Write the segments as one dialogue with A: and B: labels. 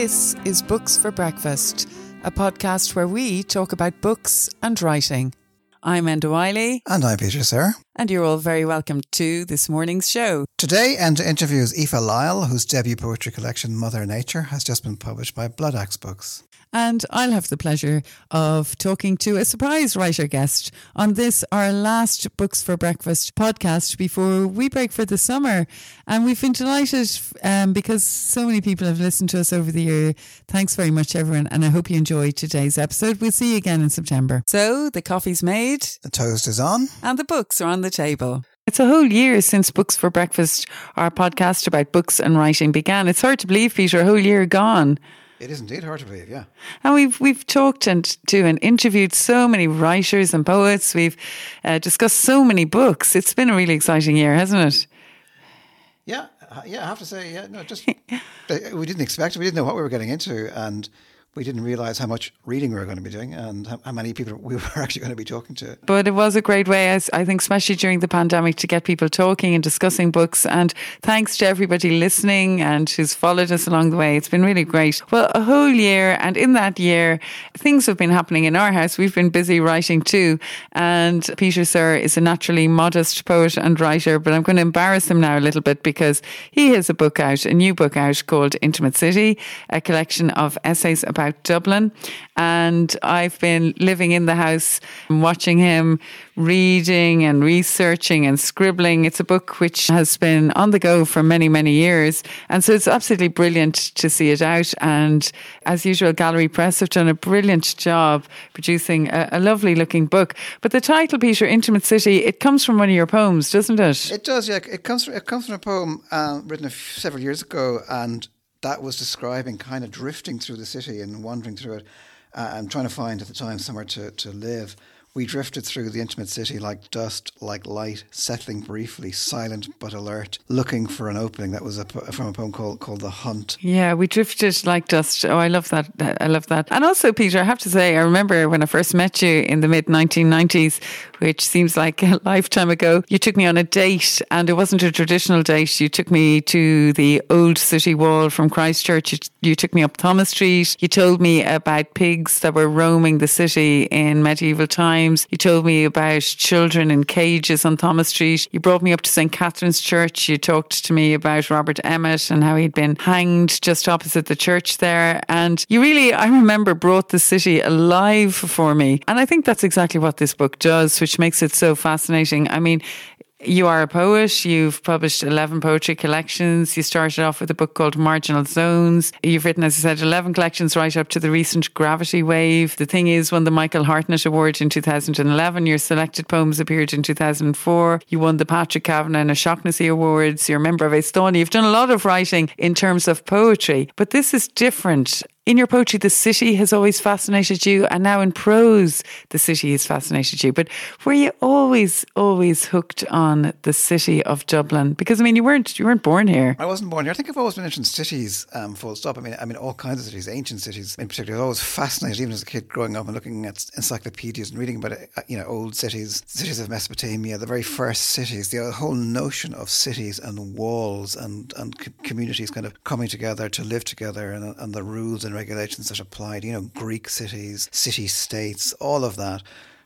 A: This is Books for Breakfast, a podcast where we talk about books and writing. I'm Enda Wyley.
B: And I'm Peter Sirr.
A: And you're all very welcome to this morning's show.
B: Today, Enda interviews Aoife Lyall, whose debut poetry collection, Mother Nature, has just been published by Bloodaxe Books.
A: And I'll have the pleasure of talking to a surprise writer guest on this, our last Books for Breakfast podcast before we break for the summer. And we've been delighted um, because so many people have listened to us over the year. Thanks very much, everyone. And I hope you enjoyed today's episode. We'll see you again in September. So the coffee's made,
B: the toast is on,
A: and the books are on the table. It's a whole year since Books for Breakfast, our podcast about books and writing, began. It's hard to believe, Peter, a whole year gone.
B: It is indeed hard to believe, yeah.
A: And we've we've talked and to and interviewed so many writers and poets. We've uh, discussed so many books. It's been a really exciting year, hasn't it?
B: Yeah, uh, yeah. I have to say, yeah. No, just we didn't expect it. We didn't know what we were getting into, and we didn't realize how much reading we were going to be doing and how, many people we were actually going to be talking to.
A: But it was a great way, I think, especially during the pandemic, to get people talking and discussing books. And thanks to everybody listening and who's followed us along the way. It's been really great. Well, a whole year. And in that year, things have been happening in our house. We've been busy writing too. And Peter Sirr is a naturally modest poet and writer, but I'm going to embarrass him now a little bit because he has a book out, a new book out called Intimate City, a collection of essays about about Dublin. And I've been living in the house watching him reading and researching and scribbling. It's a book which has been on the go for many, many years. And so it's absolutely brilliant to see it out. And as usual, Gallery Press have done a brilliant job producing a, a lovely looking book. But the title, Peter, Intimate City, it comes from one of your poems, doesn't it?
B: It does, yeah. It comes from, it comes from a poem uh, written several years ago. And that was describing kind of drifting through the city and wandering through it uh, and trying to find at the time somewhere to, to live. We drifted through the intimate city like dust, like light, settling briefly, silent but alert, looking for an opening. That was a, from a poem called called The Hunt.
A: Yeah, we drifted like dust. Oh, I love that. I love that. And also, Peter, I have to say, I remember when I first met you in the mid 1990s, which seems like a lifetime ago. You took me on a date, and it wasn't a traditional date. You took me to the old city wall from Christchurch. You, you took me up Thomas Street. You told me about pigs that were roaming the city in medieval times times. You told me about children in cages on Thomas Street. You brought me up to St. Catherine's Church. You talked to me about Robert Emmet and how he'd been hanged just opposite the church there. And you really, I remember, brought the city alive for me. And I think that's exactly what this book does, which makes it so fascinating. I mean, you are a poet. You've published 11 poetry collections. You started off with a book called Marginal Zones. You've written, as I said, 11 collections right up to the recent Gravity Wave. The thing is, won the Michael Hartnett Award in 2011. Your selected poems appeared in 2004. You won the Patrick Kavanagh and O'Shaughnessy Awards. You're a member of Aosdána. You've done a lot of writing in terms of poetry, but this is different in your poetry, the city has always fascinated you, and now in prose, the city has fascinated you. But were you always, always hooked on the city of Dublin? Because I mean, you weren't you weren't born here.
B: I wasn't born here. I think I've always been interested in cities. Um, full stop. I mean, I mean, all kinds of cities, ancient cities in particular. I was always fascinated, even as a kid growing up and looking at encyclopedias and reading about uh, you know old cities, cities of Mesopotamia, the very first cities. The whole notion of cities and walls and and communities kind of coming together to live together, and, and the rules and regulations that applied, you know, Greek cities, city states, all of that.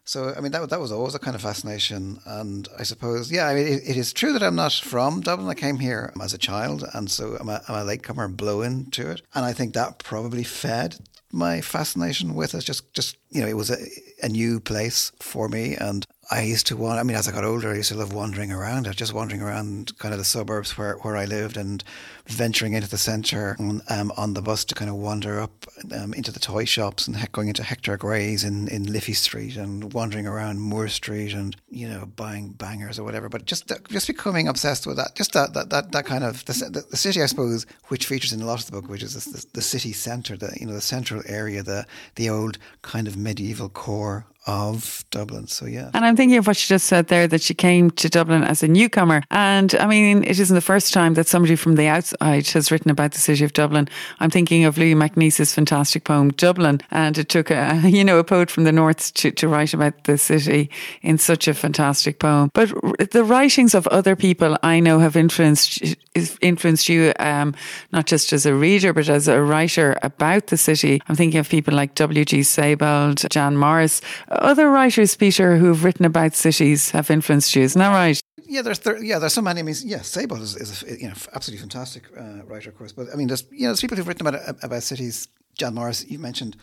B: So, I mean, that, that was always a kind of fascination. And I suppose, yeah, I mean, it, it is true that I'm not from Dublin. I came here as a child, and so I'm a, I'm a latecomer blow into it. And I think that probably fed my fascination with it. Just, just you know, it was a, a new place for me, and I used to want. I mean, as I got older, I used to love wandering around. Just wandering around, kind of the suburbs where, where I lived, and venturing into the centre on, um, on the bus to kind of wander up um, into the toy shops and going into Hector Gray's in, in Liffey Street and wandering around Moore Street and you know buying bangers or whatever. But just just becoming obsessed with that, just that that that, that kind of the, the city, I suppose, which features in a lot of the book, which is the, the city centre, the you know the central area, the the old kind of medieval core of Dublin. So yeah.
A: And I'm thinking of what she just said there that she came to Dublin as a newcomer. And I mean, it isn't the first time that somebody from the outs Forsyth has written about the city of Dublin. I'm thinking of Louis MacNeice's fantastic poem Dublin, and it took a you know a poet from the north to, to write about the city in such a fantastic poem. But the writings of other people I know have influenced influenced you um, not just as a reader but as a writer about the city. I'm thinking of people like W.G. Sebald, Jan Morris, other writers, Peter, who have written about cities have influenced you. Isn't that right?
B: Yeah, there's there, yeah, there's so many. I mean, yeah, Sebald is, is a, you know absolutely fantastic uh, writer, of course. But I mean, there's you know there's people who've written about about cities. John Morris, you mentioned,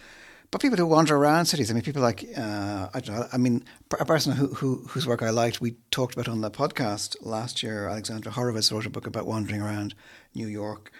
B: but people who wander around cities. I mean, people like uh, I don't know. I mean, a person who, who whose work I liked, we talked about on the podcast last year. Alexandra Horowitz wrote a book about wandering around New York.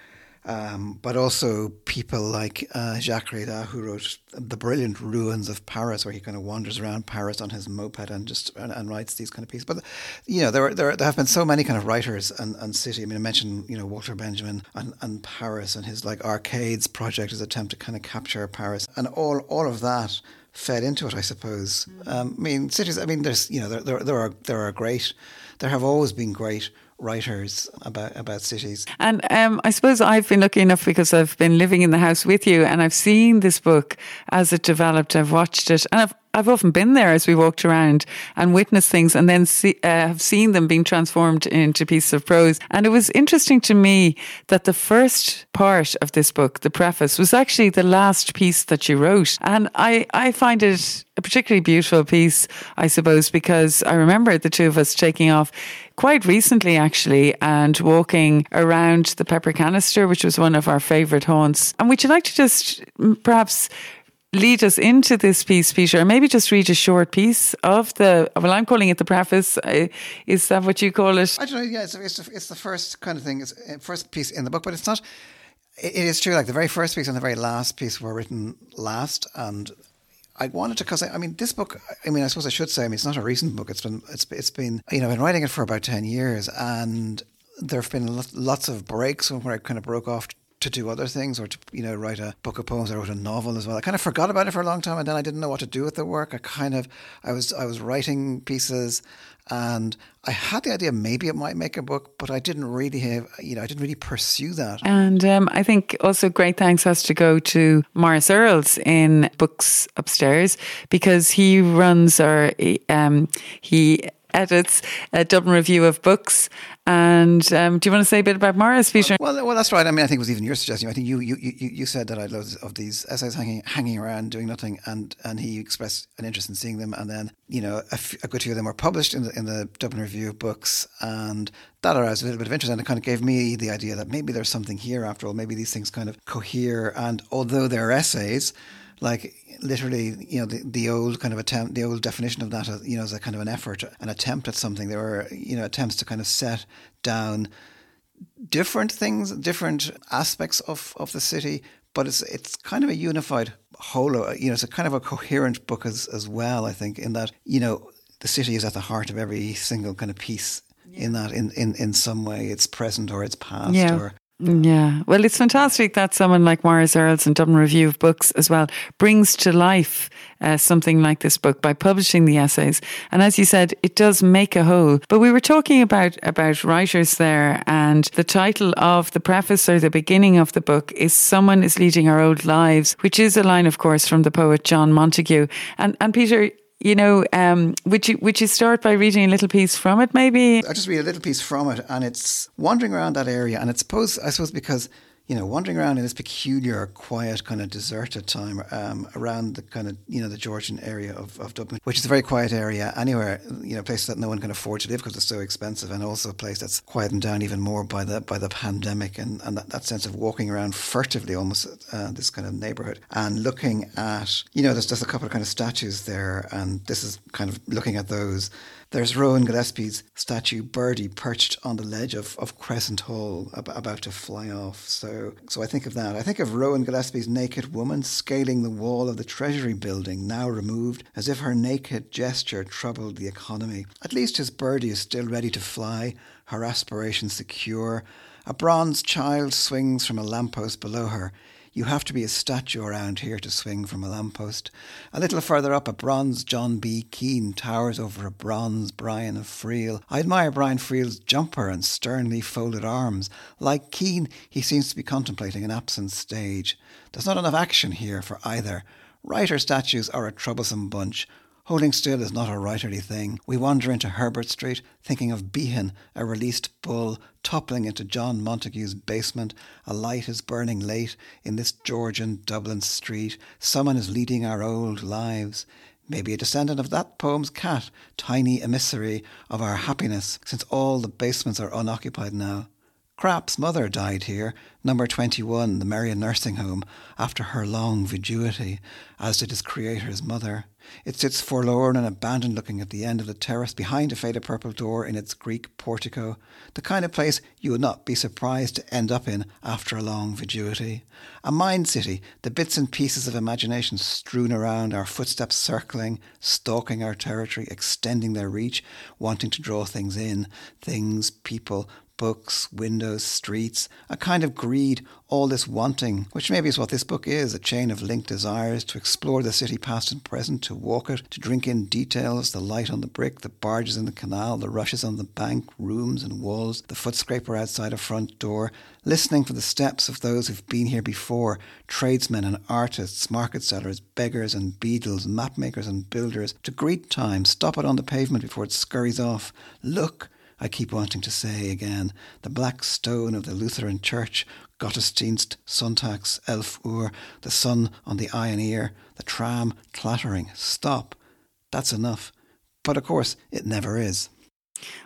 B: Um, but also people like uh, Jacques Reda, who wrote the brilliant Ruins of Paris, where he kind of wanders around Paris on his moped and just and, and writes these kind of pieces. But you know, there, are, there, there have been so many kind of writers and, and city. I mean, I mentioned you know Walter Benjamin and, and Paris and his like Arcades project, his attempt to kind of capture Paris, and all all of that fed into it, I suppose. Um, I mean, cities. I mean, there's you know there, there there are there are great. There have always been great writers about about cities.
A: And um, I suppose I've been lucky enough because I've been living in the house with you, and I've seen this book as it developed. I've watched it, and I've I've often been there as we walked around and witnessed things and then see, uh, have seen them being transformed into pieces of prose. And it was interesting to me that the first part of this book, the preface, was actually the last piece that you wrote. And I, I find it a particularly beautiful piece, I suppose, because I remember the two of us taking off quite recently, actually, and walking around the Pepper Canister, which was one of our favourite haunts. And would you like to just perhaps lead us into this piece, Peter? Maybe just read a short piece of the, well, I'm calling it the preface. Uh, is that what you call it?
B: I don't know. Yeah, it's, it's, it's the first kind of thing, it's uh, first piece in the book, but it's not. It is true, like the very first piece and the very last piece were written last, and I wanted to because I, I, mean this book. I mean, I suppose I should say. I mean, it's not a recent book. It's been it's it's been you know I've been writing it for about ten years, and there have been lots of breaks where I kind of broke off to do other things or to you know write a book of poems. I wrote a novel as well. I kind of forgot about it for a long time, and then I didn't know what to do with the work. I kind of I was I was writing pieces, and I had the idea maybe it might make a book, but I didn't really have you know I didn't really pursue that.
A: And um, I think also great thanks has to go to Maurice Earls in Books Upstairs because he runs or um, he edits a Dublin Review of Books. And um, do you want to say a bit about Maurice, Peter?
B: Well, well, that's right. I mean, I think it was even your suggestion. I think you you, you, you said that I had loads of these essays hanging hanging around doing nothing, and, and he expressed an interest in seeing them. And then you know a, f- a good few of them were published in the in the Dublin Review of Books, and that aroused a little bit of interest, and it kind of gave me the idea that maybe there's something here after all. Maybe these things kind of cohere, and although they're essays like literally, you know, the, the old kind of attempt, the old definition of that, uh, you know, as a kind of an effort, an attempt at something. There were, you know, attempts to kind of set down different things, different aspects of, of the city, but it's it's kind of a unified whole. Uh, you know, it's a kind of a coherent book as as well. I think in that, you know, the city is at the heart of every single kind of piece yeah. in that in, in, in some way it's present or it's past yeah. or
A: yeah, well, it's fantastic that someone like Maurice Earls and Dublin Review of Books as well brings to life uh, something like this book by publishing the essays. And as you said, it does make a whole. But we were talking about about writers there, and the title of the preface or the beginning of the book is "Someone is leading our old lives," which is a line, of course, from the poet John Montague. And and Peter, you know, um, would you would you start by reading a little piece from it, maybe?
B: I'll just read a little piece from it, and it's wandering around that area, and it's suppose I suppose because you know, wandering around in this peculiar, quiet, kind of deserted time um, around the kind of, you know, the Georgian area of, of Dublin, which is a very quiet area anywhere, you know, places that no one can afford to live because it's so expensive, and also a place that's quietened down even more by the by the pandemic and, and that, that sense of walking around furtively almost uh, this kind of neighborhood and looking at, you know, there's just a couple of kind of statues there, and this is kind of looking at those there's Rowan Gillespie's statue Birdie perched on the ledge of, of Crescent Hall, ab- about to fly off. So, so I think of that. I think of Rowan Gillespie's naked woman scaling the wall of the Treasury building, now removed, as if her naked gesture troubled the economy. At least his birdie is still ready to fly, her aspirations secure. A bronze child swings from a lamppost below her. You have to be a statue around here to swing from a lamppost. A little further up, a bronze John B. Keane towers over a bronze Brian of Friel. I admire Brian Friel's jumper and sternly folded arms. Like Keane, he seems to be contemplating an absent stage. There's not enough action here for either. Writer statues are a troublesome bunch. Holding still is not a writerly thing. We wander into Herbert Street, thinking of Behan, a released bull, toppling into John Montague's basement. A light is burning late in this Georgian Dublin street. Someone is leading our old lives. Maybe a descendant of that poem's cat, tiny emissary of our happiness, since all the basements are unoccupied now. Krapp's mother died here, number 21, the Merrion Nursing Home, after her long viduity, as did his creator's mother. It sits forlorn and abandoned looking at the end of the terrace behind a faded purple door in its Greek portico, the kind of place you would not be surprised to end up in after a long viduity. A mind city, the bits and pieces of imagination strewn around, our footsteps circling, stalking our territory, extending their reach, wanting to draw things in, things, people, books, windows, streets, a kind of greed, all this wanting, which maybe is what this book is a chain of linked desires to explore the city past and present, to walk it, to drink in details, the light on the brick, the barges in the canal, the rushes on the bank, rooms and walls, the foot scraper outside a front door, listening for the steps of those who've been here before tradesmen and artists, market sellers, beggars and beadles, map makers and builders, to greet time, stop it on the pavement before it scurries off. Look! I keep wanting to say again, the black stone of the Lutheran Church, Gottesdienst, Sonntags, Elf Uhr, the sun on the and ear, the tram clattering. Stop. That's enough. But of course, it never is.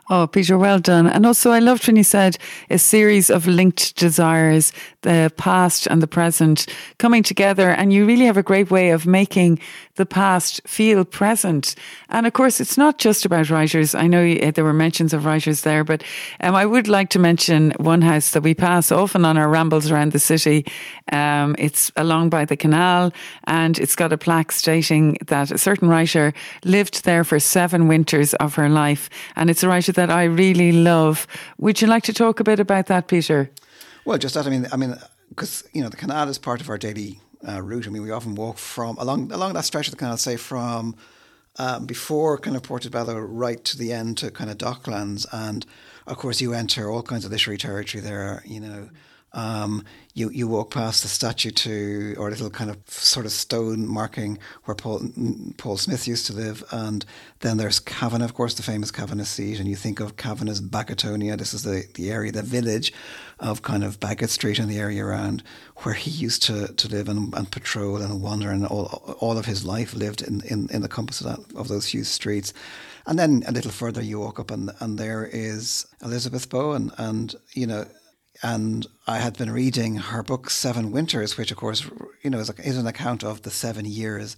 A: Oh, Peter, well done. And also, I loved when you said a series of linked desires, the past and the present coming together. And you really have a great way of making the past feel present. And of course, it's not just about writers. I know uh, there were mentions of writers there, but um, I would like to mention one house that we pass often on our rambles around the city. Um, it's along by the canal and it's got a plaque stating that a certain writer lived there for seven winters of her life. And it's a writer that I really love. Would you like to talk a bit about that, Peter?
B: Well, just that. I mean, I mean, because you know, the canal is part of our daily uh, route. I mean, we often walk from along along that stretch of the canal, say from um, before kind of Portobello right to the end to kind of Docklands, and of course you enter all kinds of literary territory there. You know. Um, you you walk past the statue to or a little kind of sort of stone marking where Paul Paul Smith used to live, and then there's Kavanagh, of course, the famous Kavanagh seat, and you think of Kavanagh's Baggotonia. This is the the area, the village of kind of Baggot Street and the area around where he used to, to live and, and patrol and wander, and all all of his life lived in, in, in the compass of, that, of those few streets. And then a little further, you walk up, and and there is Elizabeth Bowen, and you know and I had been reading her book Seven Winters, which of course you know is, a, is, an account of the seven years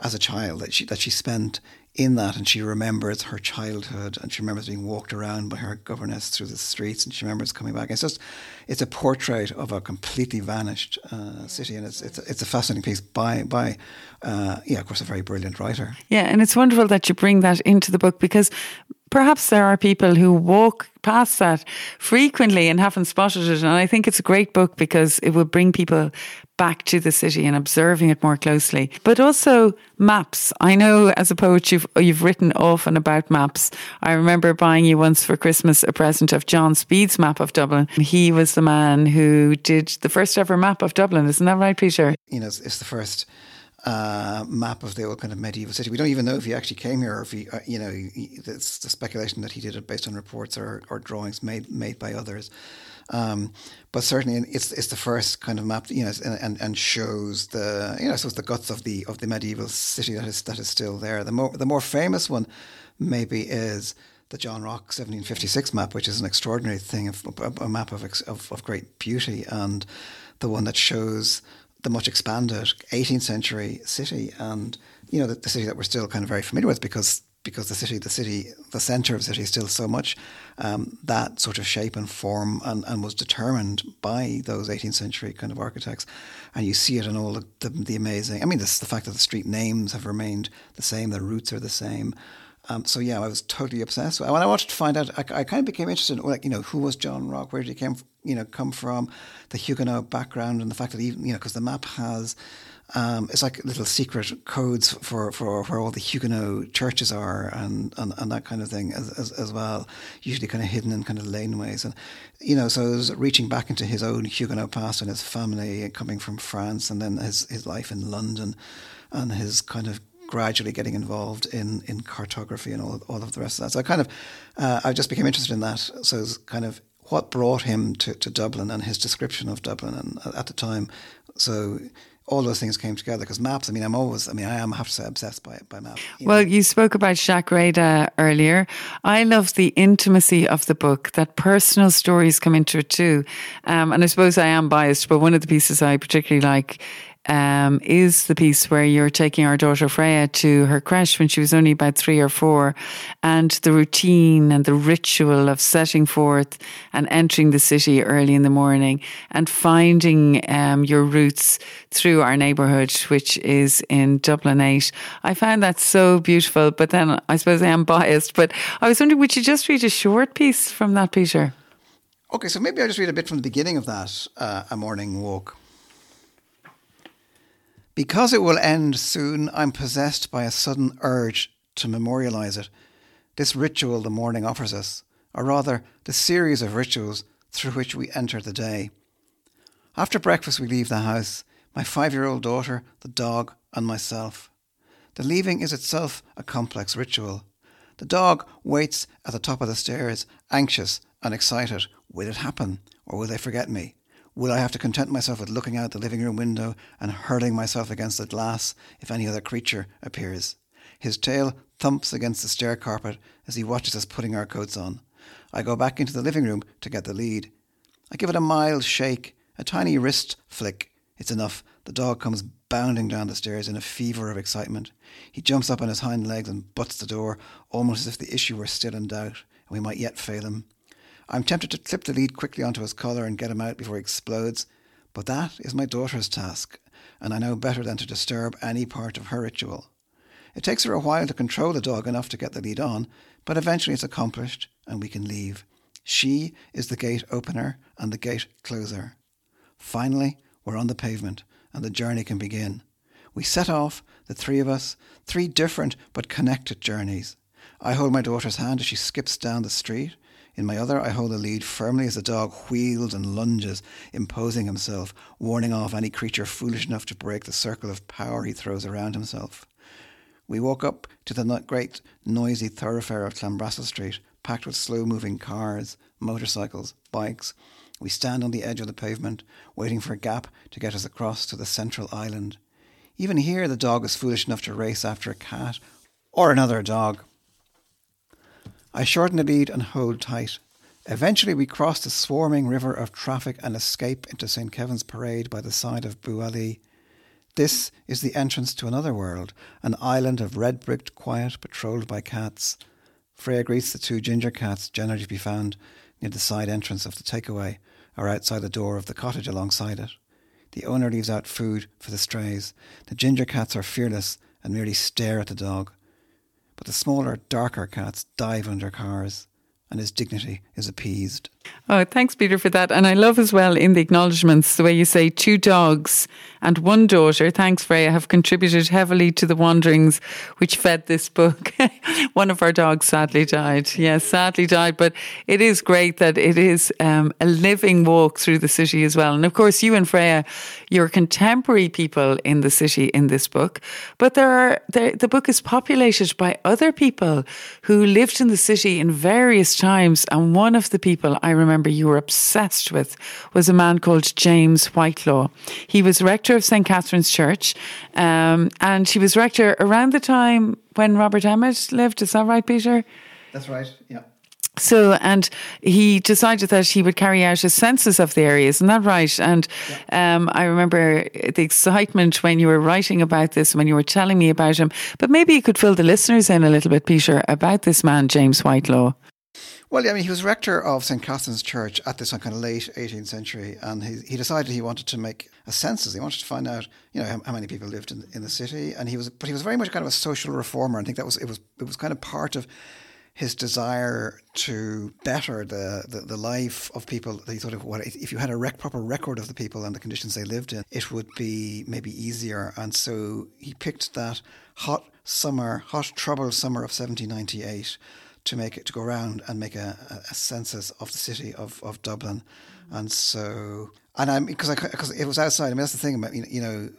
B: as a child that she that she spent in that, and she remembers her childhood, and she remembers being walked around by her governess through the streets, and she remembers coming back. It's just it's a portrait of a completely vanished uh, city, and it's it's a, it's a fascinating piece by by uh, yeah, of course, a very brilliant writer.
A: Yeah, and it's wonderful that you bring that into the book because perhaps there are people who walk past that frequently and haven't spotted it. And I think it's a great book because it will bring people back to the city and observing it more closely. But also maps. I know as a poet you've you've written often about maps. I remember buying you once for Christmas a present of John Speed's map of Dublin. He was the man who did the first ever map of Dublin. Isn't that right, Peter?
B: You know, it's, it's the first uh, map of the old kind of medieval city. We don't even know if he actually came here or if he, uh, you know, he, it's the speculation that he did it based on reports or, or drawings made made by others. Um, but certainly, it's it's the first kind of map, you know, and, and shows the you know, so it's the guts of the of the medieval city that is that is still there. The more the more famous one, maybe, is the John Rocque 1756 map, which is an extraordinary thing, a, a map of, of of great beauty, and the one that shows the much expanded 18th century city, and you know the, the, city that we're still kind of very familiar with because because the city, the city, the centre of the city is still so much um, that sort of shape and form, and, and was determined by those 18th century kind of architects, and you see it in all the, the, the amazing. I mean, this, the fact that the street names have remained the same, the routes are the same. Um, so yeah, I was totally obsessed. When I wanted to find out, I, I, kind of became interested in like you know who was John Rocque, where did he came you know come from, the Huguenot background, and the fact that even you know because the map has. Um, it's like little secret codes for, for where all the Huguenot churches are and, and, and that kind of thing as, as, as, well, usually kind of hidden in kind of laneways. And, you know, so it was reaching back into his own Huguenot past and his family coming from France and then his, his life in London and his kind of gradually getting involved in, in cartography and all, all of the rest of that. So I kind of, uh, I just became interested in that. So it was kind of what brought him to, to Dublin and his description of Dublin and at the time. So all those things came together because maps. I mean, I'm always. I mean, I am. I have to say, obsessed by by maps.
A: You well, know. you spoke about Jacques Reda earlier. I love the intimacy of the book. That personal stories come into it too. Um, and I suppose I am biased, but one of the pieces I particularly like um, is the piece where you're taking our daughter Freya to her creche when she was only about three or four, and the routine and the ritual of setting forth and entering the city early in the morning and finding um, your roots through our neighbourhood, which is in Dublin 8. I found that so beautiful, but then I suppose I am biased. But I was wondering, would you just read a short piece from that, Peter?
B: Okay, so maybe I'll just read a bit from the beginning of that, uh, A Morning Walk. Because it will end soon, I'm possessed by a sudden urge to memorialize it. This ritual the morning offers us, or rather, the series of rituals through which we enter the day. After breakfast, we leave the house my five year old daughter, the dog, and myself. The leaving is itself a complex ritual. The dog waits at the top of the stairs, anxious and excited. Will it happen, or will they forget me? Will I have to content myself with looking out the living room window and hurling myself against the glass if any other creature appears? His tail thumps against the stair carpet as he watches us putting our coats on. I go back into the living room to get the lead. I give it a mild shake, a tiny wrist flick. It's enough. The dog comes bounding down the stairs in a fever of excitement. He jumps up on his hind legs and butts the door, almost as if the issue were still in doubt, and we might yet fail him. I'm tempted to clip the lead quickly onto his collar and get him out before he explodes, but that is my daughter's task, and I know better than to disturb any part of her ritual. It takes her a while to control the dog enough to get the lead on, but eventually it's accomplished and we can leave. She is the gate opener and the gate closer. Finally, we're on the pavement and the journey can begin. We set off, the three of us, three different but connected journeys. I hold my daughter's hand as she skips down the street. In my other, I hold the lead firmly as the dog wheels and lunges, imposing himself, warning off any creature foolish enough to break the circle of power he throws around himself. We walk up to the great noisy thoroughfare of Clanbrassil Street, packed with slow moving cars, motorcycles, bikes. We stand on the edge of the pavement, waiting for a gap to get us across to the central island. Even here, the dog is foolish enough to race after a cat or another dog. I shorten the lead and hold tight. Eventually, we cross the swarming river of traffic and escape into St. Kevin's Parade by the side of Boo This is the entrance to another world, an island of red bricked quiet patrolled by cats. Freya greets the two ginger cats generally to be found near the side entrance of the takeaway or outside the door of the cottage alongside it. The owner leaves out food for the strays. The ginger cats are fearless and merely stare at the dog but the smaller, darker cats dive under cars and his dignity is appeased.
A: Oh, thanks, Peter, for that. And I love as well in the acknowledgements the way you say two dogs and one daughter, thanks, Freya, have contributed heavily to the wanderings which fed this book. one of our dogs sadly died. Yes, sadly died. But it is great that it is um, a living walk through the city as well. And of course, you and Freya, you're contemporary people in the city in this book. But there are there, the book is populated by other people who lived in the city in various times. And one of the people I remember you were obsessed with was a man called James Whitelaw. He was rector of St. Catherine's Church, um, and he was rector around the time when Robert Emmet lived. Is that right, Peter?
B: That's right, yeah.
A: So, and he decided that he would carry out a census of the area, isn't that right? And yeah. um, I remember the excitement when you were writing about this, when you were telling me about him. But maybe you could fill the listeners in a little bit, Peter, about this man, James Whitelaw.
B: Well, I mean, he was rector of St. Catherine's Church at this kind of late 18th century, and he, he decided he wanted to make a census. He wanted to find out, you know, how, how, many people lived in, in the city, and he was, but he was very much kind of a social reformer. I think that was it was it was kind of part of his desire to better the, the, the, life of people. He thought of what if you had a rec, proper record of the people and the conditions they lived in, it would be maybe easier. And so he picked that hot summer, hot troubled summer of 1798 to make it to go around and make a, a census of the city of, of Dublin, and so and I'm because I because it was outside. I mean that's the thing about you know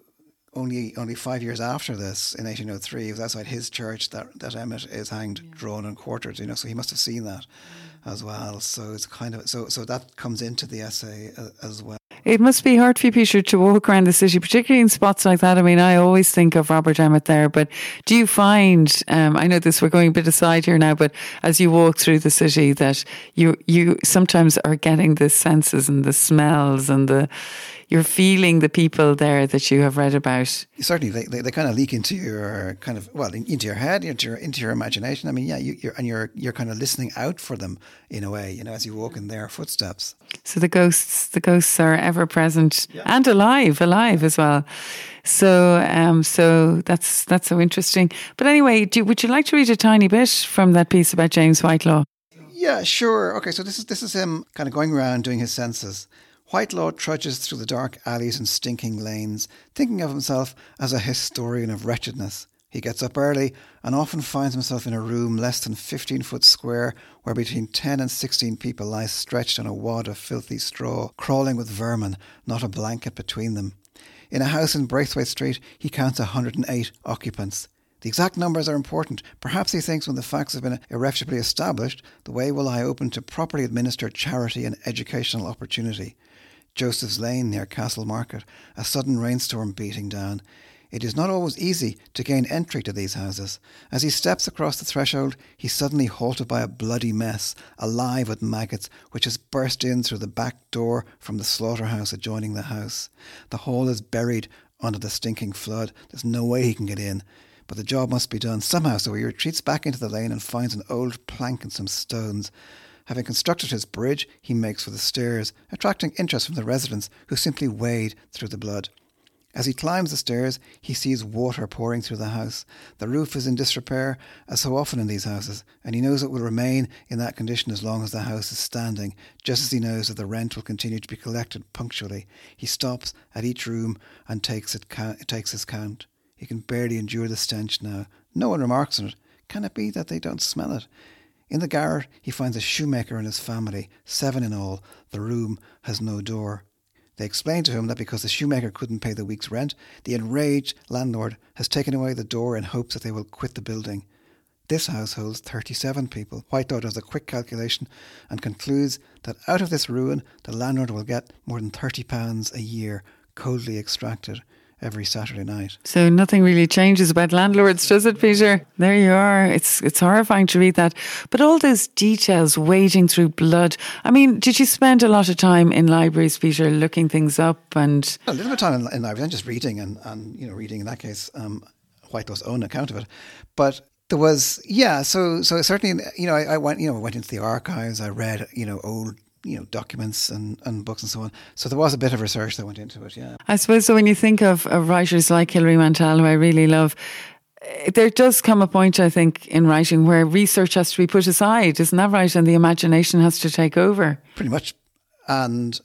B: only only five years after this in 1803 it was outside his church that that Emmet is hanged, yeah. drawn and quartered. You know, so he must have seen that mm. as well. So it's kind of so so that comes into the essay uh, as well.
A: It must be hard for you, Peter, to walk around the city, particularly in spots like that. I mean, I always think of Robert Emmet there, but do you find, um, I know this, we're going a bit aside here now, but as you walk through the city that you, you sometimes are getting the senses and the smells and the, you're feeling the people there that you have read about.
B: Certainly, they, they, they kind of leak into your kind of well into your head, into your into your imagination. I mean, yeah, you, are and you're you're kind of listening out for them in a way, you know, as you walk in their footsteps.
A: So the ghosts, the ghosts are ever present yeah. and alive, alive as well. So, um, so that's that's so interesting. But anyway, do, would you like to read a tiny bit from that piece about James Whitelaw?
B: Yeah, sure. Okay, so this is this is him kind of going around doing his census. Whitelaw trudges through the dark alleys and stinking lanes, thinking of himself as a historian of wretchedness. He gets up early and often finds himself in a room less than 15 foot square where between 10 and 16 people lie stretched on a wad of filthy straw, crawling with vermin, not a blanket between them. In a house in Braithwaite Street, he counts 108 occupants. The exact numbers are important. Perhaps he thinks when the facts have been irrefutably established, the way will lie open to properly administered charity and educational opportunity. Joseph's Lane near Castle Market, a sudden rainstorm beating down. It is not always easy to gain entry to these houses. As he steps across the threshold, he's suddenly halted by a bloody mess, alive with maggots, which has burst in through the back door from the slaughterhouse adjoining the house. The hall is buried under the stinking flood. There's no way he can get in. But the job must be done somehow, so he retreats back into the lane and finds an old plank and some stones. Having constructed his bridge, he makes for the stairs, attracting interest from the residents who simply wade through the blood. As he climbs the stairs, he sees water pouring through the house. The roof is in disrepair, as so often in these houses, and he knows it will remain in that condition as long as the house is standing, just as he knows that the rent will continue to be collected punctually. He stops at each room and takes, it takes his count. He can barely endure the stench now. No one remarks on it. Can it be that they don't smell it? In the garret, he finds a shoemaker and his family, seven in all. The room has no door. They explain to him that because the shoemaker couldn't pay the week's rent, the enraged landlord has taken away the door in hopes that they will quit the building. This house holds 37 people. Whitelaw does a quick calculation and concludes that out of this ruin, the landlord will get more than £30 a year, coldly extracted every Saturday night.
A: So nothing really changes about landlords, does it, Peter? There you are. It's it's horrifying to read that. But all those details wading through blood. I mean, did you spend a lot of time in libraries, Peter, looking things up and
B: a little bit of time in, in libraries, and just reading and, and you know reading in that case um, Whitelaw's own account of it. But there was yeah so so certainly you know I, I, went you know went into the archives i read you know old you know documents and, and books and so on. So there was a bit of research that went into it. Yeah,
A: I suppose so. When you think of, of writers like Hilary Mantel, who I really love, eh, there does come a point, I think, in writing where research has to be put aside, isn't that right? And the imagination has to take over.
B: Pretty much, and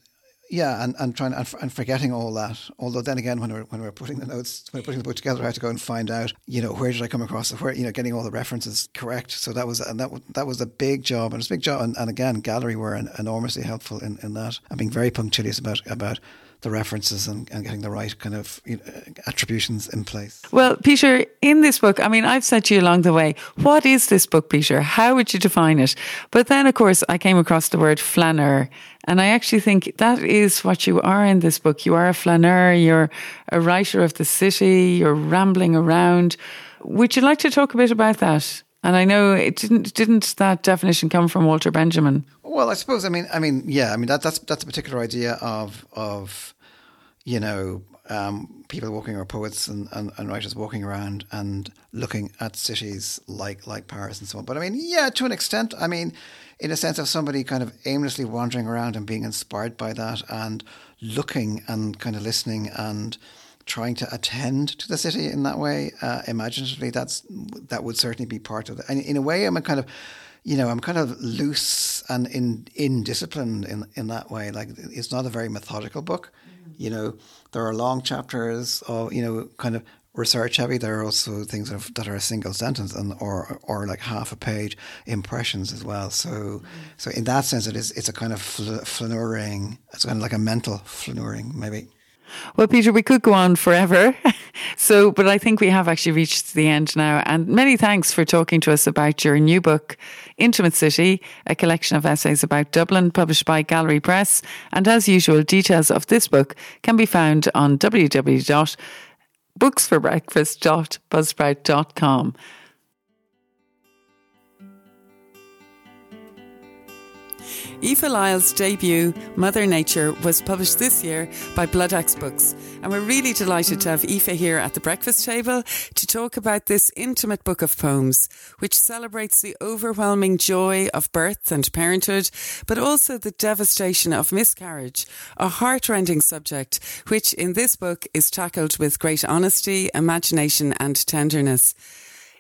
B: yeah, and, and trying and, and forgetting all that. Although then again, when we're when we're putting the notes, when we're putting the book together, I had to go and find out, you know, where did I come across it? Where you know, getting all the references correct. So that was and that that was a big job, and it's a big job. And, and again, gallery were enormously helpful in, in that. And being very punctilious about about the references and, and getting the right kind of you know, attributions in place.
A: Well, Peter, in this book, I mean, I've said to you along the way, what is this book, Peter? How would you define it? But then, of course, I came across the word flaneur. And I actually think that is what you are in this book. You are a flaneur, you're a writer of the city, you're rambling around. Would you like to talk a bit about that? And I know it didn't didn't that definition come from Walter Benjamin?
B: Well, I suppose I mean I mean yeah I mean that that's that's a particular idea of of you know, um, people walking or poets and, and, and, writers walking around and looking at cities like like Paris and so on. But I mean, yeah, to an extent, I mean, in a sense of somebody kind of aimlessly wandering around and being inspired by that and looking and kind of listening and trying to attend to the city in that way, uh, imaginatively, that's that would certainly be part of it. And in a way, I'm a kind of you know, I'm kind of loose and in in discipline in in that way. Like it's not a very methodical book. Mm. You know, there are long chapters of you know kind of research heavy. There are also things that, have, that are a single sentence and or or like half a page impressions as well. So mm. so in that sense, it is it's a kind of fl- flaneuring. It's kind of like a mental flaneuring, maybe.
A: Well, Peter, we could go on forever. so, but I think we have actually reached the end now. And many thanks for talking to us about your new book, Intimate City, a collection of essays about Dublin, published by Gallery Press. And as usual, details of this book can be found on www.booksforbreakfast.buzzsprout.com. Aoife Lyall's debut, Mother Nature, was published this year by Bloodaxe Books. And we're really delighted to have Aoife here at the breakfast table to talk about this intimate book of poems, which celebrates the overwhelming joy of birth and parenthood, but also the devastation of miscarriage, a heartrending subject, which in this book is tackled with great honesty, imagination, and tenderness.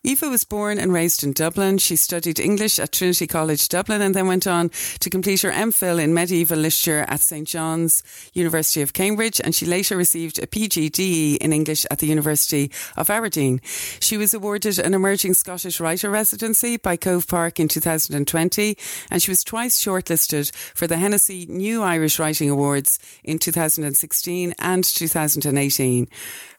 A: Aoife was born and raised in Dublin. She studied English at Trinity College Dublin and then went on to complete her MPhil in medieval literature at St John's University of Cambridge and she later received a PGDE in English at the University of Aberdeen. She was awarded an emerging Scottish writer residency by Cove Park in 2020 and she was twice shortlisted for the Hennessy New Irish Writing Awards in 2016 and 2018.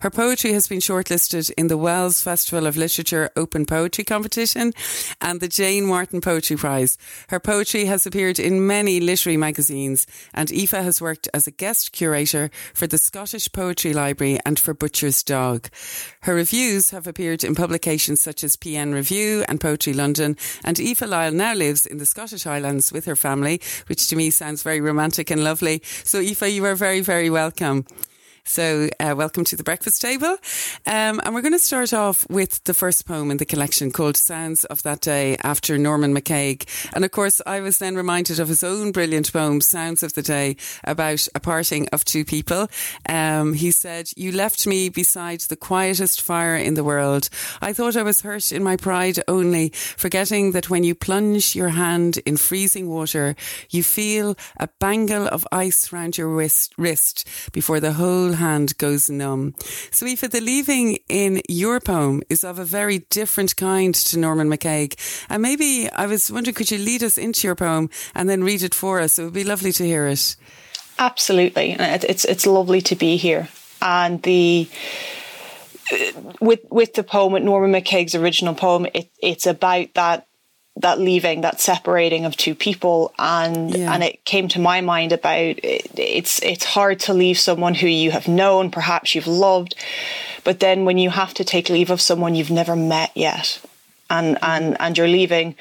A: Her poetry has been shortlisted in the Wells Festival of Literature Open Poetry Competition and the Jane Martin Poetry Prize. Her poetry has appeared in many literary magazines and Aoife has worked as a guest curator for the Scottish Poetry Library and for Butcher's Dog. Her reviews have appeared in publications such as PN Review and Poetry London and Aoife Lyall now lives in the Scottish Highlands with her family, which to me sounds very romantic and lovely. So Aoife, you are very, very welcome. So, uh, welcome to the breakfast table. Um, and we're going to start off with the first poem in the collection called Sounds of That Day after Norman MacCaig. And of course, I was then reminded of his own brilliant poem, Sounds of the Day, about a parting of two people. Um, he said, You left me beside the quietest fire in the world. I thought I was hurt in my pride only, forgetting that when you plunge your hand in freezing water, you feel a bangle of ice round your wrist, wrist before the whole hand goes numb. So, Aoife, the leaving in your poem is of a very different kind to Norman MacCaig. And maybe I was wondering, could you lead us into your poem and then read it for us? It would be lovely to hear it.
C: Absolutely. It's, it's lovely to be here. And the uh, with with the poem, with Norman MacCaig's original poem, it, it's about that that leaving, that separating of two people, and yeah. and it came to my mind about it, it's it's hard to leave someone who you have known, perhaps you've loved, but then when you have to take leave of someone you've never met yet, and mm-hmm. and and you're leaving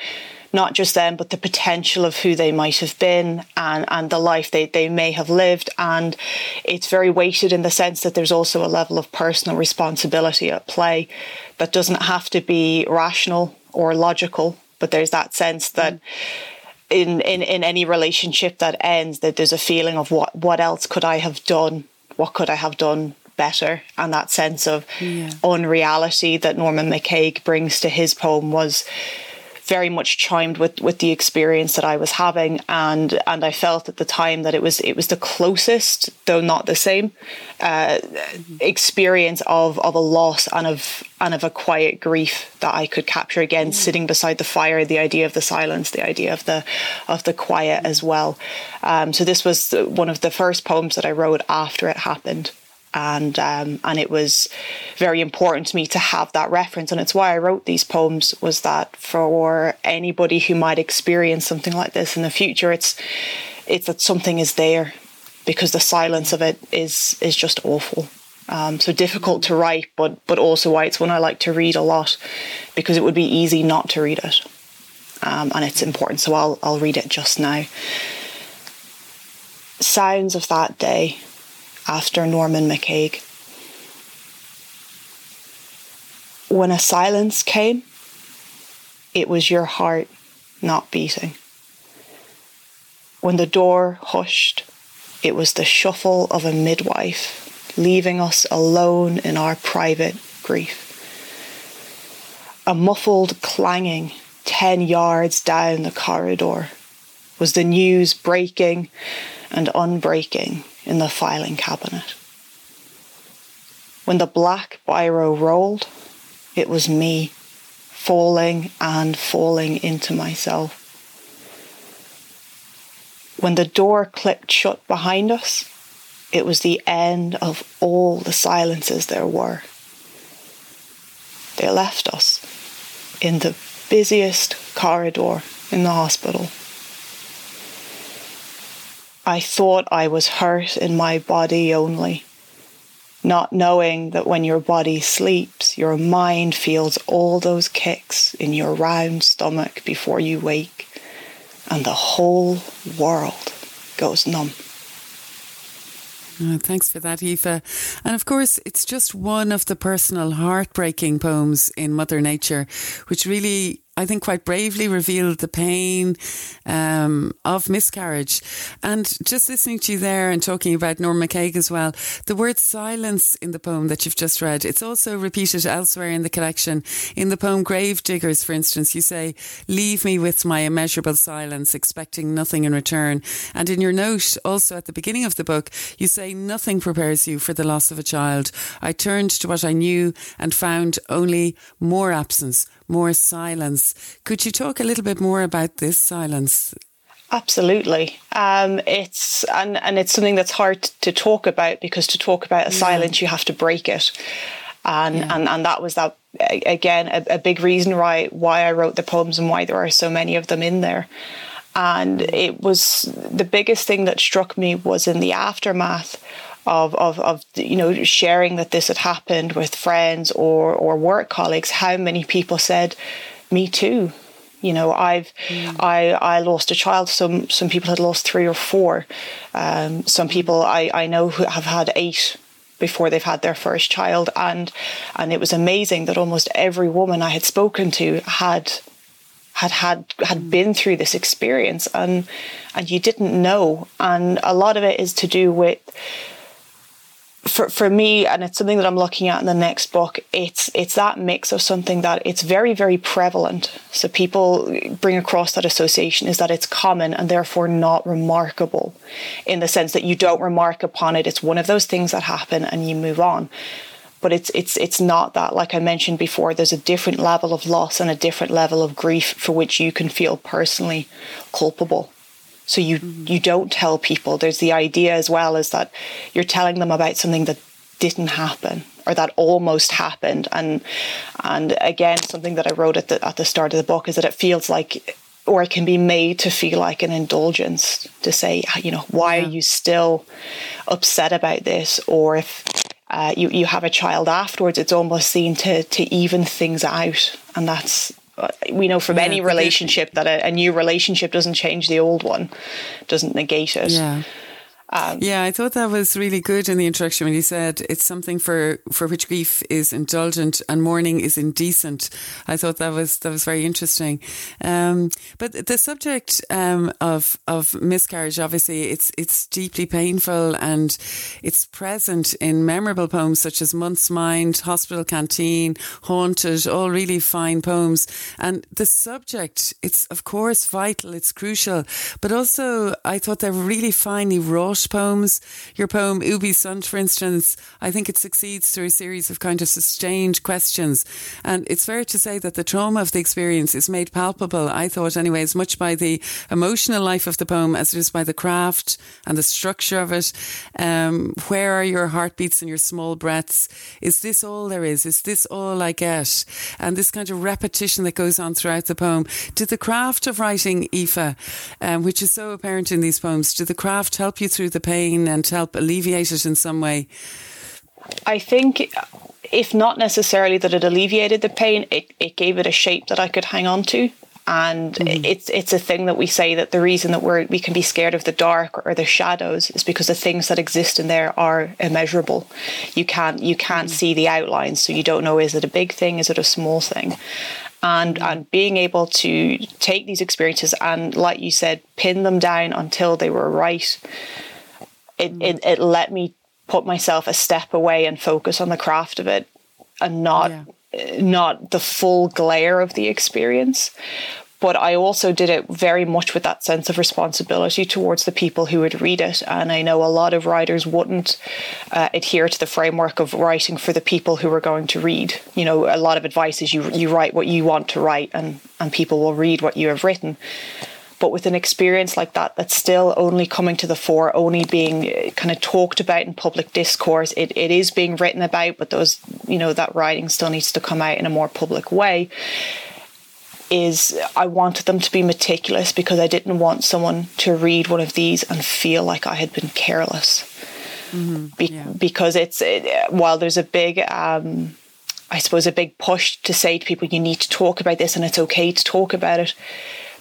C: not just them, but the potential of who they might have been and, and the life they, they may have lived. And it's very weighted in the sense that there's also a level of personal responsibility at play that doesn't have to be rational or logical but there's that sense that in, in in any relationship that ends that there's a feeling of what what else could I have done what could I have done better and that sense of yeah. unreality that Norman MacCaig brings to his poem was very much chimed with with the experience that I was having, and and I felt at the time that it was it was the closest, though not the same, uh, experience of of a loss and of and of a quiet grief that I could capture again, mm. sitting beside the fire. The idea of the silence, the idea of the of the quiet as well. Um, so this was one of the first poems that I wrote after it happened and um, and it was very important to me to have that reference. And it's why I wrote these poems was that for anybody who might experience something like this in the future it's it's that something is there because the silence of it is is just awful. Um, so difficult to write but but also why it's one I like to read a lot because it would be easy not to read it. Um, and it's important so I'll I'll read it just now. Sounds of that day after Norman MacCaig. When a silence came, it was your heart not beating. When the door hushed, it was the shuffle of a midwife leaving us alone in our private grief. A muffled clanging ten yards down the corridor was the news breaking and unbreaking in the filing cabinet. When the black biro rolled, it was me falling and falling into myself. When the door clicked shut behind us, it was the end of all the silences there were. They left us in the busiest corridor in the hospital. I thought I was hurt in my body only, not knowing that when your body sleeps, your mind feels all those kicks in your round stomach before you wake, and the whole world goes numb.
A: Oh, thanks for that, Aoife. And of course, it's just one of the personal heartbreaking poems in Mother Nature, which really I think, quite bravely revealed the pain um, of miscarriage. And just listening to you there and talking about Norm MacCaig as well, the word silence in the poem that you've just read, it's also repeated elsewhere in the collection. In the poem Grave Diggers, for instance, you say, Leave me with my immeasurable silence, expecting nothing in return. And in your note, also at the beginning of the book, you say, Nothing prepares you for the loss of a child. I turned to what I knew and found only more absence more silence. Could you talk a little bit more about this silence?
C: Absolutely. Um, it's and, and it's something that's hard to talk about because to talk about a yeah. silence you have to break it. And, yeah. and and that was that again a, a big reason why why I wrote the poems and why there are so many of them in there. And it was the biggest thing that struck me was in the aftermath of, of, of you know sharing that this had happened with friends or or work colleagues how many people said me too. You know i've mm. i i lost a child. Some some people had lost three or four. Um, some people i i know who have had eight before they've had their first child. And and it was amazing that almost every woman i had spoken to had had had had mm. been through this experience. And and you didn't know. And a lot of it is to do with for for me, and it's something that I'm looking at in the next book. It's it's that mix of something that it's very very prevalent. So people bring across that association is that it's common and therefore not remarkable, in the sense that you don't remark upon it. It's one of those things that happen and you move on. But it's it's it's not that. Like I mentioned before, there's a different level of loss and a different level of grief for which you can feel personally culpable. So you mm-hmm. you don't tell people. There's the idea as well is that you're telling them about something that didn't happen or that almost happened. And and again, something that I wrote at the at the start of the book is that it feels like or it can be made to feel like an indulgence to say, you know, why yeah. are you still upset about this? Or if uh, you you have a child afterwards, it's almost seen to to even things out, and that's we know from yeah, any relationship that a, a, new relationship doesn't change the old one, doesn't negate it.
A: Yeah. Um, yeah, I thought that was really good in the introduction when you said it's something for, for which grief is indulgent and mourning is indecent. I thought that was that was very interesting. Um, but the subject um, of of miscarriage, obviously, it's it's deeply painful and it's present in memorable poems such as Month's Mind, Hospital Canteen, Haunted, all really fine poems. And the subject, it's of course vital, it's crucial, but also I thought they're really finely wrought poems. Your poem, Ubi Sunt, for instance, I think it succeeds through a series of kind of sustained questions. And it's fair to say that the trauma of the experience is made palpable, I thought anyway, as much by the emotional life of the poem as it is by the craft and the structure of it. Um, where are your heartbeats and your small breaths? Is this all there is? Is this all I get? And this kind of repetition that goes on throughout the poem. Did the craft of writing, Aoife, um, which is so apparent in these poems, did the craft help you through through the pain and help alleviate it in some way?
C: I think, if not necessarily that it alleviated the pain, it, it gave it a shape that I could hang on to. and mm-hmm. it's it's a thing that we say that the reason that we're we can be scared of the dark or the shadows is because the things that exist in there are immeasurable you can't you can't mm-hmm. see the outlines so you don't know is it a big thing is it a small thing and mm-hmm. and being able to take these experiences and like you said pin them down until they were right it, mm-hmm. it, it let me put myself a step away and focus on the craft of it and not yeah not the full glare of the experience. But I also did it very much with that sense of responsibility towards the people who would read it. And I know a lot of writers wouldn't uh, adhere to the framework of writing for the people who are going to read. You know, a lot of advice is you you write what you want to write, and and people will read what you have written but with an experience like that that's still only coming to the fore only being uh, kind of talked about in public discourse it, it is being written about but those you know that writing still needs to come out in a more public way is I wanted them to be meticulous because I didn't want someone to read one of these and feel like I had been careless. Mm-hmm. Be- yeah. Because it's it, while there's a big um, I suppose a big push to say to people you need to talk about this and it's okay to talk about it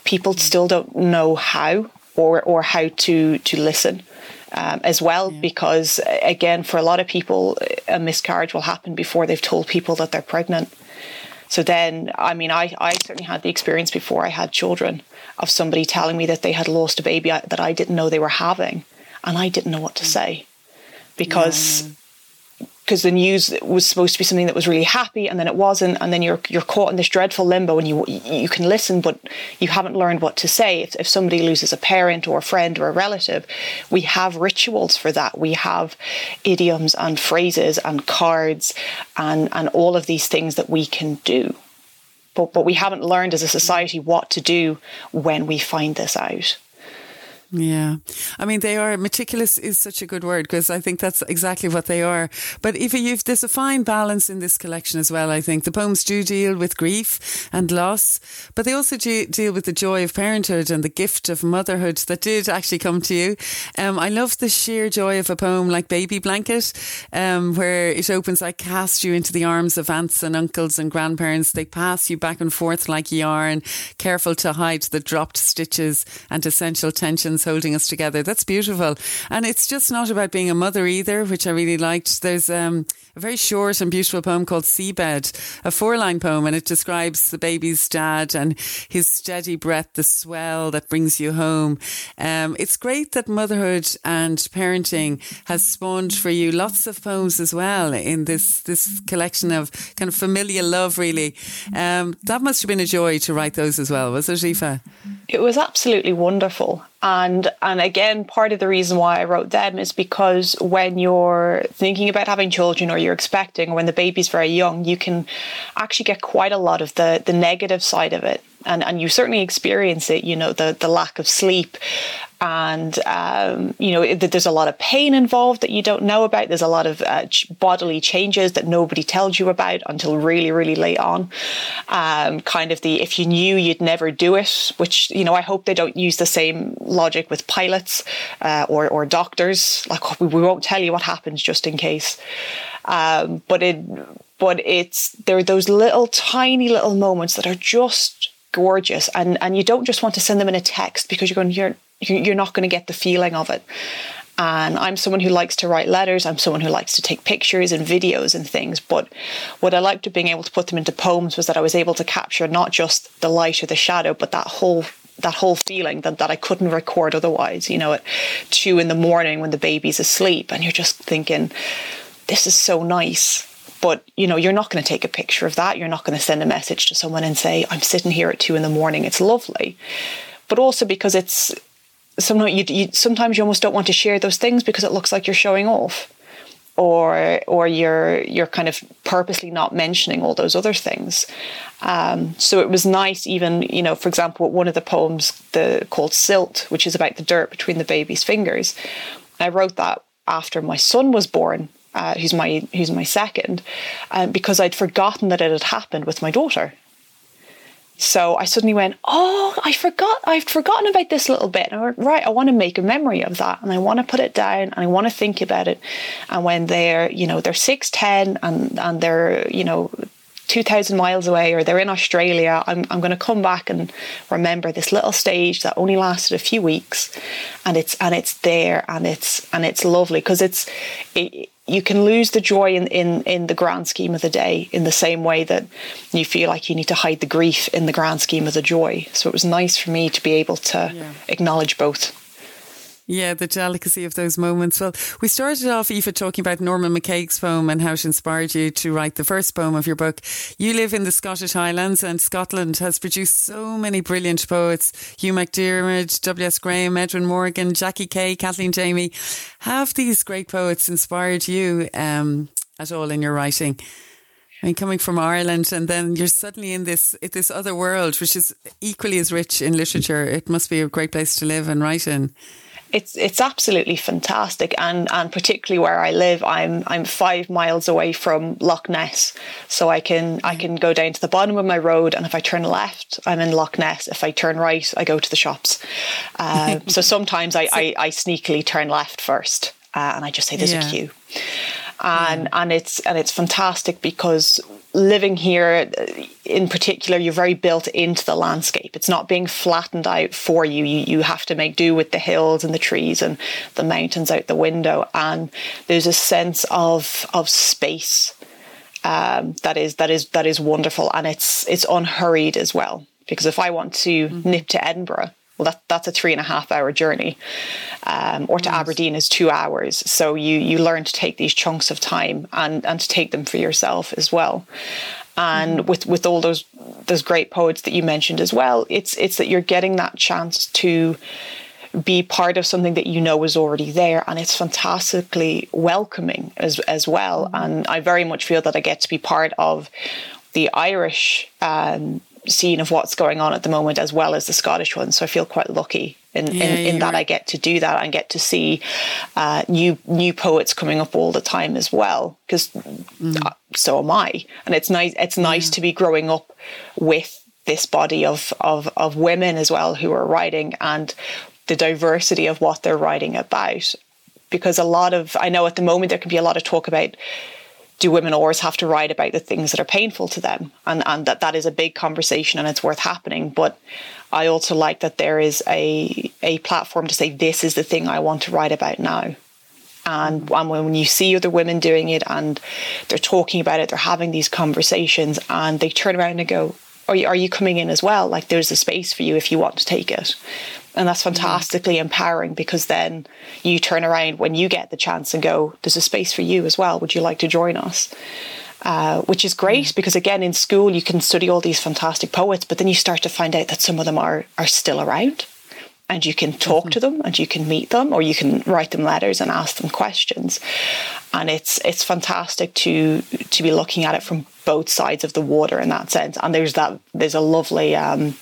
C: people still don't know how or or how to to listen. Um, as well yeah. because again for a lot of people a miscarriage will happen before they've told people that they're pregnant so then i mean i, I certainly had the experience before i had children of somebody telling me that they had lost a baby that i didn't know they were having and i didn't know what to mm. say because yeah because the news was supposed to be something that was really happy and then it wasn't and then you're you're caught in this dreadful limbo and you you can listen but you haven't learned what to say. If, if somebody loses a parent or a friend or a relative we have rituals for that. We have idioms and phrases and cards and and all of these things that we can do. But but we haven't learned as a society what to do when we find this out
A: yeah. I mean, they are meticulous is such a good word because I think that's exactly what they are. But if you've, there's a fine balance in this collection as well, I think. The poems do deal with grief and loss, but they also do deal with the joy of parenthood and the gift of motherhood that did actually come to you. Um, I love the sheer joy of a poem like Baby Blanket, um, where it opens, I cast you into the arms of aunts and uncles and grandparents. They pass you back and forth like yarn, careful to hide the dropped stitches and essential tensions holding us together. That's beautiful. And it's just not about being a mother either, which I really liked. There's um, a very short and beautiful poem called Seabed, a four line poem, and it describes the baby's dad and his steady breath, the swell that brings you home. Um, it's great that motherhood and parenting has spawned for you lots of poems as well in this, this collection of kind of familial love, really. Um, that must have been a joy to write those as well, was it, Aoife?
C: It was absolutely wonderful. And and again, part of the reason why I wrote them is because when you're thinking about having children or you're expecting, or when the baby's very young, you can actually get quite a lot of the the negative side of it. And and you certainly experience it, you know, the the lack of sleep. And um, you know there's a lot of pain involved that you don't know about. There's a lot of uh, bodily changes that nobody tells you about until really really late on. Um, kind of the if you knew you'd never do it which you know i hope they don't use the same logic with pilots uh, or, or doctors. Like we won't tell you what happens just in case um, but it but it's there are those little tiny little moments that are just gorgeous and and you don't just want to send them in a text because you're going you're you're not going to get the feeling of it. And I'm someone who likes to write letters. I'm someone who likes to take pictures and videos and things. But what I liked of being able to put them into poems was that I was able to capture not just the light or the shadow, but that whole that whole feeling that, that I couldn't record otherwise. You know, at two in the morning when the baby's asleep, and you're just thinking, this is so nice. But you know, you're not going to take a picture of that. You're not going to send a message to someone and say, "I'm sitting here at two in the morning. It's lovely." But also because it's sometimes you, you sometimes you almost don't want to share those things because it looks like you're showing off or or you're you're kind of purposely not mentioning all those other things. Um, so it was nice, even you know, for example, one of the poems, the called Silt, which is about the dirt between the baby's fingers. I wrote that after my son was born, uh, who's my who's my second, um, because I'd forgotten that it had happened with my daughter. So I suddenly went, oh, I forgot, I've forgotten about this little bit. And I went, right, I want to make a memory of that, and I want to put it down, and I want to think about it. And when they're, you know, they're six, ten, and and they're, you know, 2,000 miles away or they're in Australia, I'm, I'm going to come back and remember this little stage that only lasted a few weeks and it's, and it's there and it's, and it's lovely because it's, it, you can lose the joy in, in, in the grand scheme of the day in the same way that you feel like you need to hide the grief in the grand scheme of the joy. So it was nice for me to be able to yeah. acknowledge both.
A: Yeah, the delicacy of those moments. Well, we started off, Aoife, talking about Norman MacCaig's poem and how it inspired you to write the first poem of your book. You live in the Scottish Highlands, and Scotland has produced so many brilliant poets Hugh MacDiarmid, W.S. Graham, Edwin Morgan, Jackie Kay, Kathleen Jamie. Have these great poets inspired you um, at all in your writing? I mean, coming from Ireland, and then you're suddenly in this this other world, which is equally as rich in literature. It must be a great place to live and write in
C: it's it's absolutely fantastic. And and particularly where I live I'm I'm 5 miles away from Loch Ness. So I can I can go down to the bottom of my road and if I turn left I'm in Loch Ness. If I turn right I go to the shops. Uh, so sometimes I, I, I sneakily turn left first uh, and I just say there's yeah. a queue and yeah. and it's and it's fantastic because living here in particular you're very built into the landscape it's not being flattened out for you. you you have to make do with the hills and the trees and the mountains out the window and there's a sense of of space um, that is that is that is wonderful and it's it's unhurried as well because if I want to mm-hmm. nip to Edinburgh well, that, that's a three and a half hour journey. Um, or to. Aberdeen is two hours. So you, you learn to take these chunks of time and, and to take them for yourself as well. And mm with, with all those those great poets that you mentioned as well, it's it's that you're getting that chance to be part of something that you know is already there and it's fantastically welcoming as as well. mm And I very much feel that I get to be part of the Irish um, scene of what's going on at the moment as well as the Scottish one. So I feel quite lucky in, yeah, in, in that right. I get to do that and get to see uh, new new poets coming up all the time as well. Because mm. Uh, so am I, and it's nice. It's nice yeah. to be growing up with this body of, of of women as well who are writing and the diversity of what they're writing about. Because a lot of I know at the moment there can be a lot of talk about do women always have to write about the things that are painful to them? And and that that is a big conversation and it's worth happening. But i also like that there is a a platform to say this is the thing i want to write about now. And, when you see other women doing it and they're talking about it they're having these conversations and they turn around and go are you, are you coming in as well? Like there's a space for you if you want to take it and that's fantastically empowering because then you turn around when you get the chance and go, there's a space for you as well. Would you like to join us? Uh, which is great mm. because again in school you can study all these fantastic poets but then you start to find out that some of them are are still around and you can talk mm-hmm. to them and you can meet them or you can write them letters and ask them questions and it's it's fantastic to to be looking at it from both sides of the water in that sense and there's that there's a lovely um,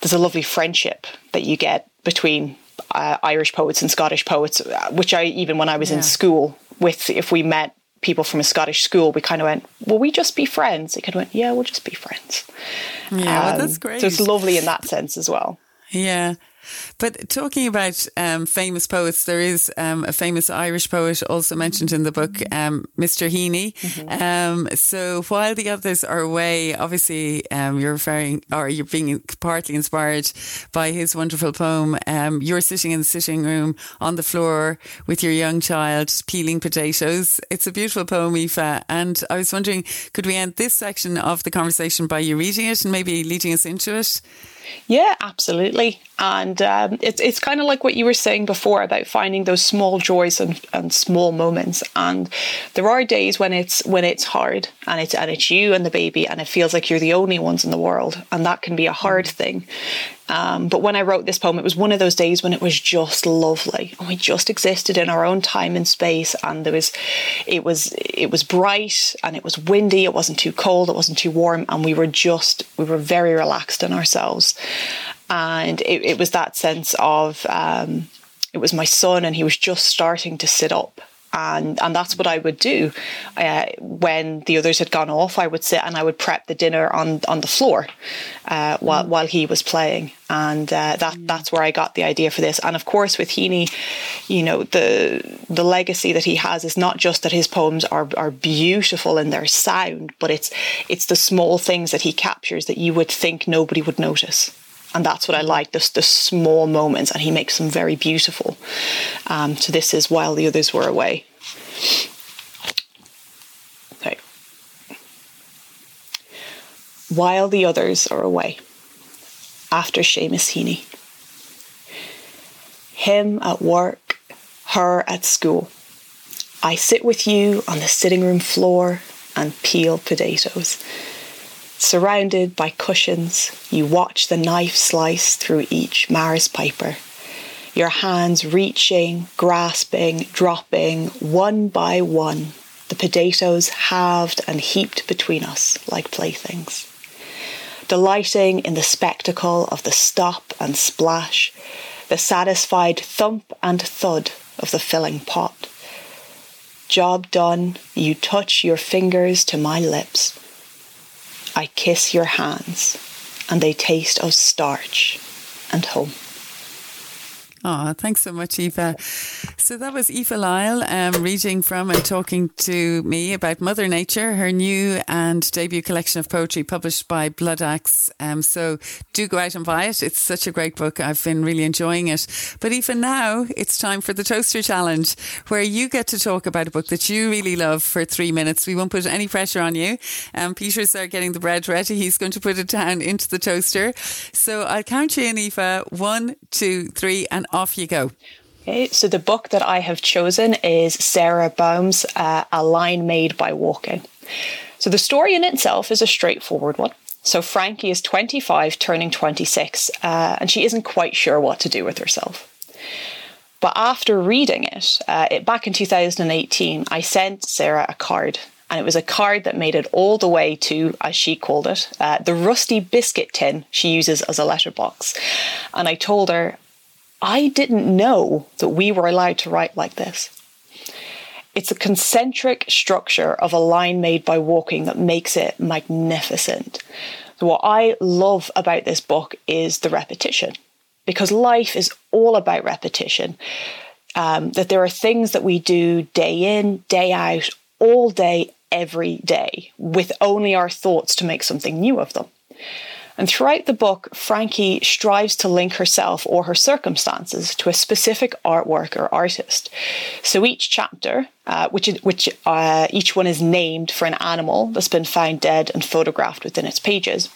C: there's a lovely friendship that you get between uh, Irish poets and Scottish poets, uh, which I even when I was yeah. in school with, if we met people from a Scottish school, we kind of went, "Will we just be friends?" They kind of went, "Yeah, we'll just be friends."
A: Yeah, um, that's great.
C: So it's lovely in that sense as well.
A: Yeah. But talking about um, famous poets, there is um, a famous Irish poet also mentioned in the book, um, Mr. Heaney. Mm-hmm. Um, so while the others are away, obviously um, you're referring, or you're being partly inspired by his wonderful poem. Um, you're sitting in the sitting room on the floor with your young child peeling potatoes. It's a beautiful poem, Aoife. And I was wondering, could we end this section of the conversation by you reading it and maybe leading us into it?
C: Yeah, absolutely. And um, it's it's kind of like what you were saying before about finding those small joys and, and small moments. And there are days when it's when it's hard and it's and it's you and the baby and it feels like you're the only ones in the world, and that can be a hard mm. thing. Um, but when I wrote this poem, it was one of those days when it was just lovely, and we just existed in our own time and space. And there was, it was, it was bright, and it was windy. It wasn't too cold. It wasn't too warm, and we were just, we were very relaxed in ourselves. And it, it was that sense of, um, it was my son, and he was just starting to sit up and and that's what I would do uh, when the others had gone off. I would sit and I would prep the dinner on on the floor uh, while mm. while he was playing, and uh, that mm. that's where I got the idea for this. And of course, with Heaney, you know the the legacy that he has is not just that his poems are are beautiful in their sound, but it's it's the small things that he captures that you would think nobody would notice and that's what I like the, the small moments. And he makes them very beautiful. Um, so this is while the others were away. Okay. While the others are away after Seamus Heaney. Him at work her at school. I sit with you on the sitting room floor and peel potatoes Surrounded by cushions, you watch the knife slice through each Maris Piper. Your hands reaching, grasping, dropping, one by one, the potatoes halved and heaped between us like playthings. Delighting in the spectacle of the stop and splash, the satisfied thump and thud of the filling pot. Job done, you touch your fingers to my lips I kiss your hands, and they taste of starch and home.
A: Oh, thanks so much, Aoife. So that was Aoife Lyall um, reading from and talking to me about Mother Nature, her new and debut collection of poetry published by Bloodaxe. Um, so do go out and buy it. It's such a great book. I've been really enjoying it. But even now, it's time for the Toaster Challenge, where you get to talk about a book that you really love for three minutes. We won't put any pressure on you. Um, Peter's there getting the bread ready. He's going to put it down into the toaster. So I'll count you in, Aoife. One, two, three, and off you go.
C: Okay, so the book that I have chosen is Sara Baume's uh, A Line Made by Walking. So the story in itself is a straightforward one. So Frankie is 25, turning 26, uh, and she isn't quite sure what to do with herself. But after reading it, uh, it back in 2018, I sent Sarah a card and it was a card that made it all the way to, as she called it, uh, the rusty biscuit tin she uses as a letterbox. And I told her, I didn't know that we were allowed to write like this. It's a concentric structure of a line made by walking that makes it magnificent. So what I love about this book is the repetition, because life is all about repetition. Um, that there are things that we do day in, day out, all day, every day, with only our thoughts to make something new of them. And throughout the book, Frankie strives to link herself or her circumstances to a specific artwork or artist. So each chapter, uh, which which uh, each one is named for an animal that's been found dead and photographed within its pages.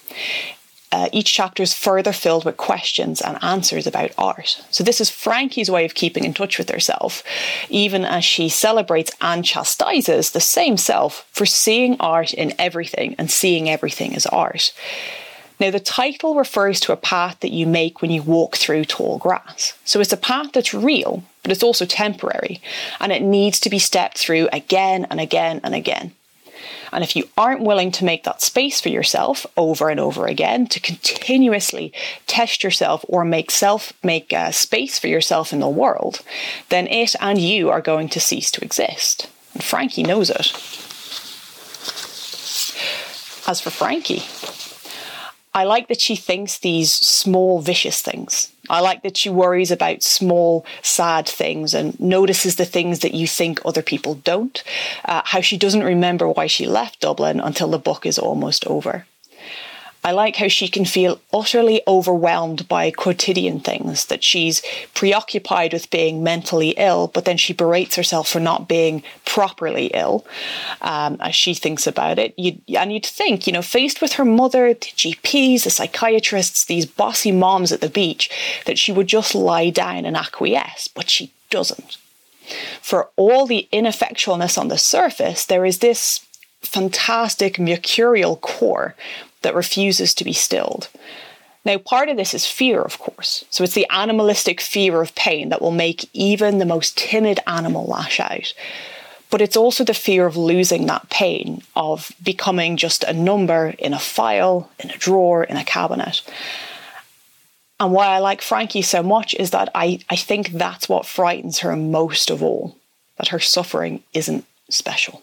C: Uh, each chapter is further filled with questions and answers about art. So, this is Frankie's way of keeping in touch with herself, even as she celebrates and chastises the same self for seeing art in everything and seeing everything as art. Now, the title refers to a path that you make when you walk through tall grass. So it's a path that's real, but it's also temporary, and it needs to be stepped through again and again and again. And if you aren't willing to make that space for yourself over and over again, to continuously test yourself or make self make a space for yourself in the world, then it and you are going to cease to exist. And Frankie knows it. As for Frankie, I like that she thinks these small, vicious things. I like that she worries about small, sad things and notices the things that you think other people don't. Uh, how she doesn't remember why she left Dublin until the book is almost over. I like how she can feel utterly overwhelmed by quotidian things, that she's preoccupied with being mentally ill, but then she berates herself for not being properly ill um, as she thinks about it. You'd, and you'd think, you know, faced with her mother, the GPs, the psychiatrists, these bossy moms at the beach, that she would just lie down and acquiesce, but she doesn't. For all the ineffectualness on the surface, there is this fantastic mercurial core that refuses to be stilled. Now, part of this is fear, of course. So it's the animalistic fear of pain that will make even the most timid animal lash out. But it's also the fear of losing that pain, of becoming just a number in a file, in a drawer, in a cabinet. And why I like Frankie so much is that I, I think that's what frightens her most of all that her suffering isn't special.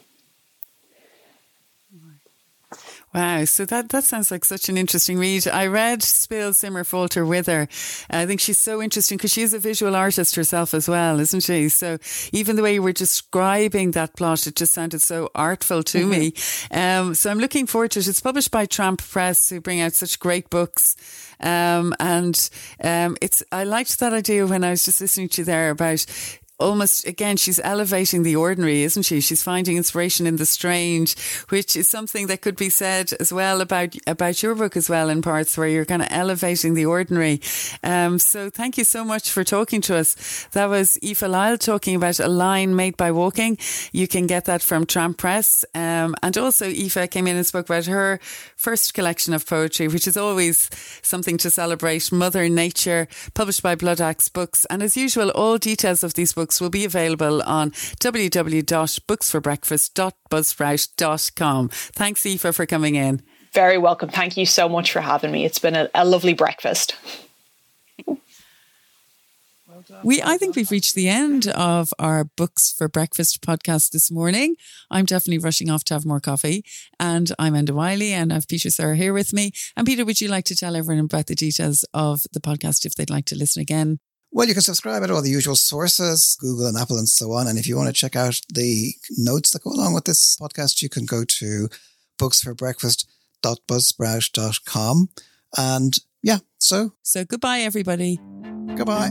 A: Wow, so that, that sounds like such an interesting read. I read Spill, Simmer, Falter, Wither. I think she's so interesting because she's a visual artist herself as well, isn't she? So even the way you were describing that plot, it just sounded so artful to mm-hmm. me. Um, so I'm looking forward to it. It's published by Tramp Press, who bring out such great books. Um, and um, it's I liked that idea when I was just listening to you there about almost again she's elevating the ordinary isn't she? She's finding inspiration in the strange which is something that could be said as well about about your book as well in parts where you're kind of elevating the ordinary. Um, so thank you so much for talking to us. That was Aoife Lyall talking about a line made by walking. You can get that from Tramp Press. Um, and also Aoife came in and spoke about her first collection of poetry which is always something to celebrate. Mother Nature published by Bloodaxe Books. And as usual all details of these books books will be available on www.booksforbreakfast.buzzsprout.com. Thanks, Aoife, for coming in.
C: Very welcome. Thank you so much for having me. It's been a, a lovely breakfast.
A: We, I think we've reached the end of our Books for Breakfast podcast this morning. I'm definitely rushing off to have more coffee. And I'm Enda Wyley and I have Peter Sirr here with me. And Peter, would you like to tell everyone about the details of the podcast if they'd like to listen again?
B: Well, you can subscribe at all the usual sources, Google and Apple and so on. And if you want to check out the notes that go along with this podcast, you can go to booksforbreakfast.buzzsprout.com. And yeah, so.
A: So goodbye, everybody.
B: Goodbye.